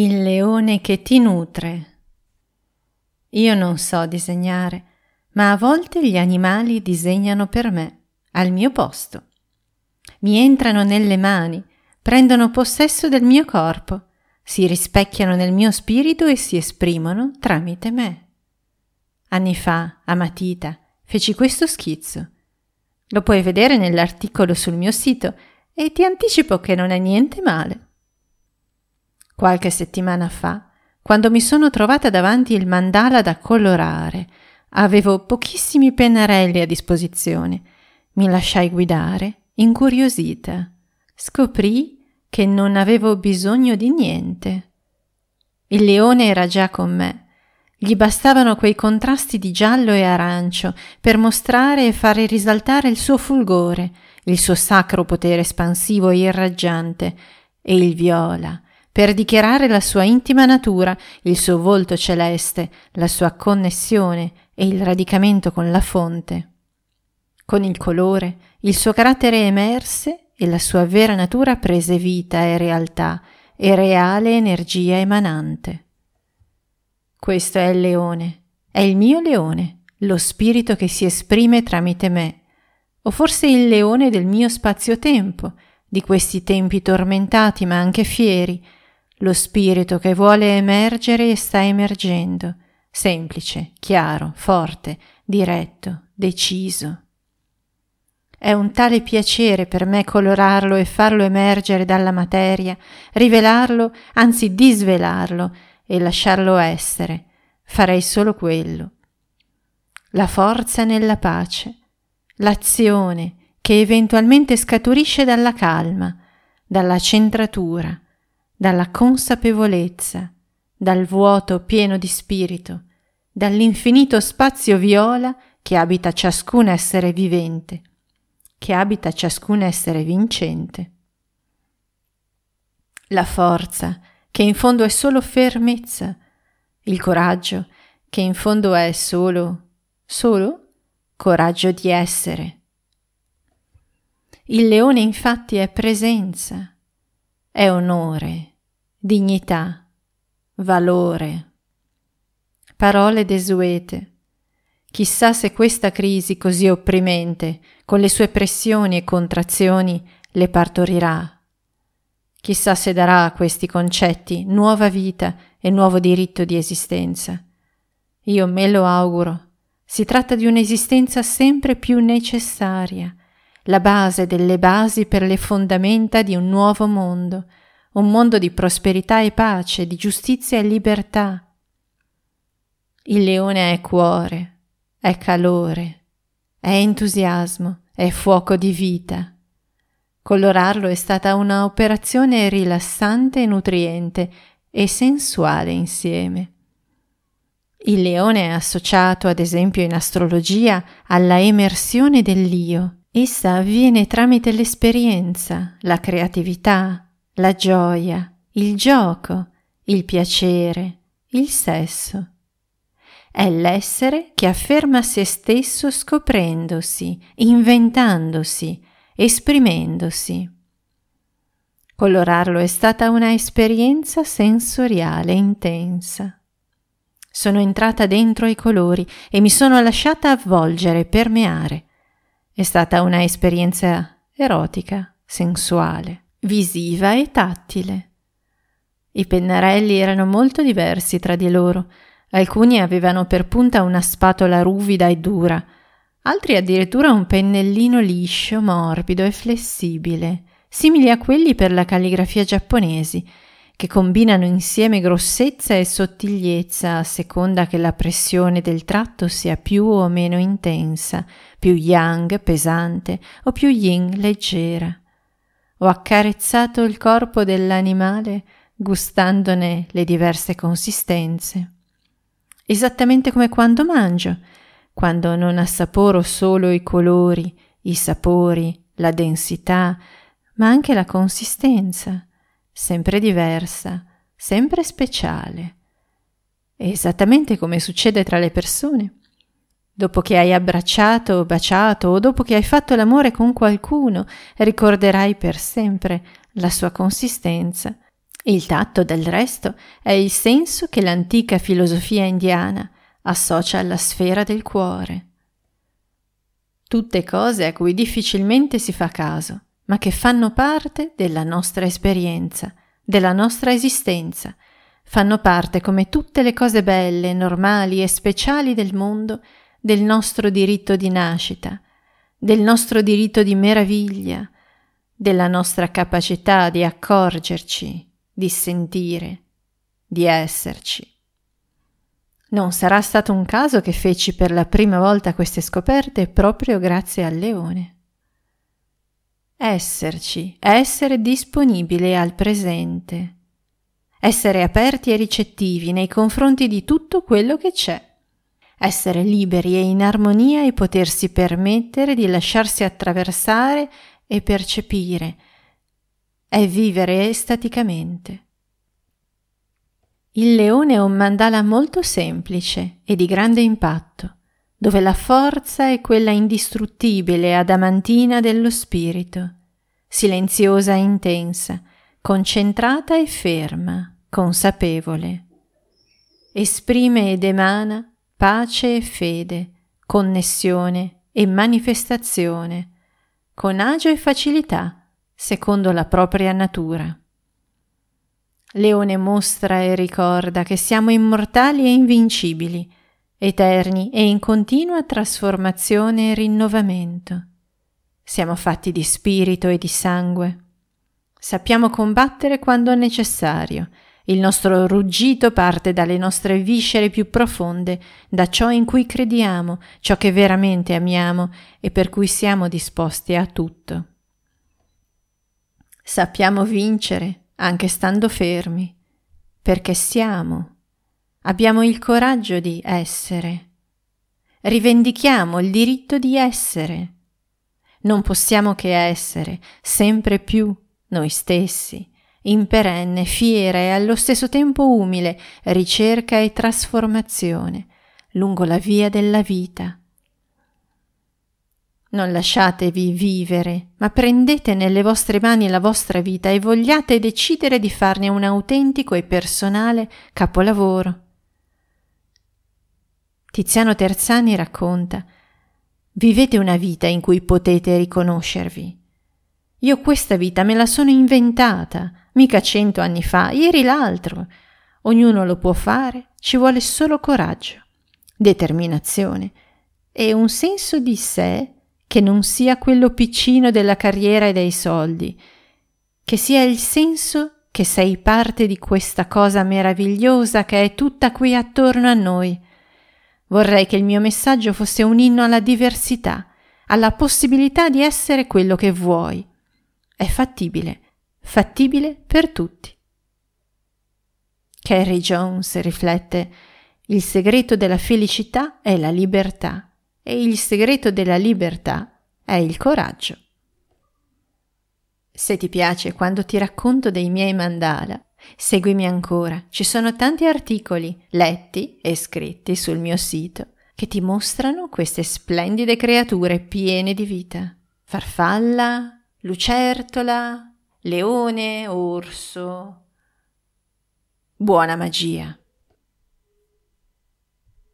Il leone che ti nutre. Io non so disegnare, ma a volte gli animali disegnano per me, al mio posto. Mi entrano nelle mani, prendono possesso del mio corpo, si rispecchiano nel mio spirito e si esprimono tramite me. Anni fa, a Matita, feci questo schizzo. Lo puoi vedere nell'articolo sul mio sito e ti anticipo che non è niente male. Qualche settimana fa, quando mi sono trovata davanti il mandala da colorare, avevo pochissimi pennarelli a disposizione. Mi lasciai guidare, incuriosita. Scoprì che non avevo bisogno di niente. Il leone era già con me. Gli bastavano quei contrasti di giallo e arancio per mostrare e fare risaltare il suo fulgore, il suo sacro potere espansivo e irraggiante, e il viola, per dichiarare la sua intima natura, il suo volto celeste, la sua connessione e il radicamento con la fonte. Con il colore, il suo carattere emerse e la sua vera natura prese vita e realtà e reale energia emanante. Questo è il leone, è il mio leone, lo spirito che si esprime tramite me, o forse il leone del mio spazio-tempo, di questi tempi tormentati ma anche fieri, lo spirito che vuole emergere e sta emergendo, semplice, chiaro, forte, diretto, deciso. È un tale piacere per me colorarlo e farlo emergere dalla materia, rivelarlo, anzi disvelarlo e lasciarlo essere. Farei solo quello. La forza nella pace, l'azione che eventualmente scaturisce dalla calma, dalla centratura, dalla consapevolezza, dal vuoto pieno di spirito, dall'infinito spazio viola che abita ciascun essere vivente, che abita ciascun essere vincente. La forza, che in fondo è solo fermezza, il coraggio, che in fondo è solo, solo coraggio di essere. Il leone infatti è presenza, è onore, dignità, valore. Parole desuete. Chissà se questa crisi così opprimente, con le sue pressioni e contrazioni, le partorirà. Chissà se darà a questi concetti nuova vita e nuovo diritto di esistenza. Io me lo auguro. Si tratta di un'esistenza sempre più necessaria, la base delle basi per le fondamenta di un nuovo mondo, un mondo di prosperità e pace, di giustizia e libertà. Il leone è cuore, è calore, è entusiasmo, è fuoco di vita. Colorarlo è stata una operazione rilassante e nutriente e sensuale insieme. Il leone è associato, ad esempio in astrologia, alla emersione dell'io, Essa avviene tramite l'esperienza, la creatività, la gioia, il gioco, il piacere, il sesso. È l'essere che afferma se stesso scoprendosi, inventandosi, esprimendosi. Colorarlo è stata una esperienza sensoriale intensa. Sono entrata dentro i colori e mi sono lasciata avvolgere, permeare. È stata una esperienza erotica, sensuale, visiva e tattile. I pennarelli erano molto diversi tra di loro. Alcuni avevano per punta una spatola ruvida e dura, altri addirittura un pennellino liscio, morbido e flessibile, simili a quelli per la calligrafia giapponesi, che combinano insieme grossezza e sottigliezza a seconda che la pressione del tratto sia più o meno intensa, più yang pesante o più yin leggera. Ho accarezzato il corpo dell'animale gustandone le diverse consistenze. Esattamente come quando mangio, quando non assaporo solo i colori, i sapori, la densità, ma anche la consistenza sempre diversa, sempre speciale. esattamente come succede tra le persone. Dopo che hai abbracciato baciato o dopo che hai fatto l'amore con qualcuno, ricorderai per sempre la sua consistenza Il tatto, del resto, è il senso che l'antica filosofia indiana associa alla sfera del cuore. Tutte cose a cui difficilmente si fa caso, ma che fanno parte della nostra esperienza, della nostra esistenza, fanno parte come tutte le cose belle, normali e speciali del mondo del nostro diritto di nascita, del nostro diritto di meraviglia, della nostra capacità di accorgerci, di sentire, di esserci. Non sarà stato un caso che feci per la prima volta queste scoperte proprio grazie al leone. Esserci, essere disponibile al presente, essere aperti e ricettivi nei confronti di tutto quello che c'è, essere liberi e in armonia e potersi permettere di lasciarsi attraversare e percepire, è vivere estaticamente. Il leone è un mandala molto semplice e di grande impatto, dove la forza è quella indistruttibile adamantina dello spirito, silenziosa e intensa, concentrata e ferma, consapevole. Esprime ed emana pace e fede, connessione e manifestazione, con agio e facilità, secondo la propria natura. Leone mostra e ricorda che siamo immortali e invincibili, eterni e in continua trasformazione e rinnovamento. Siamo fatti di spirito e di sangue. Sappiamo combattere quando è necessario. Il nostro ruggito parte dalle nostre viscere più profonde, da ciò in cui crediamo, ciò che veramente amiamo e per cui siamo disposti a tutto. Sappiamo vincere anche stando fermi, perché siamo. Abbiamo il coraggio di essere. Rivendichiamo il diritto di essere. Non possiamo che essere sempre più noi stessi, in perenne, fiera e allo stesso tempo umile ricerca e trasformazione lungo la via della vita non lasciatevi vivere, ma prendete nelle vostre mani la vostra vita e vogliate decidere di farne un autentico e personale capolavoro. Tiziano Terzani racconta Vivete una vita in cui potete riconoscervi. Io questa vita me la sono inventata, mica cento anni fa, ieri l'altro. Ognuno lo può fare, ci vuole solo coraggio, determinazione e un senso di sé che non sia quello piccino della carriera e dei soldi, che sia il senso che sei parte di questa cosa meravigliosa che è tutta qui attorno a noi. Vorrei che il mio messaggio fosse un inno alla diversità, alla possibilità di essere quello che vuoi. È fattibile, fattibile per tutti. Carrie Jones riflette il segreto della felicità è la libertà e il segreto della libertà è il coraggio. Se ti piace quando ti racconto dei miei mandala, seguimi ancora. Ci sono tanti articoli letti e scritti sul mio sito che ti mostrano queste splendide creature piene di vita. Farfalla, lucertola, leone, orso. Buona magia.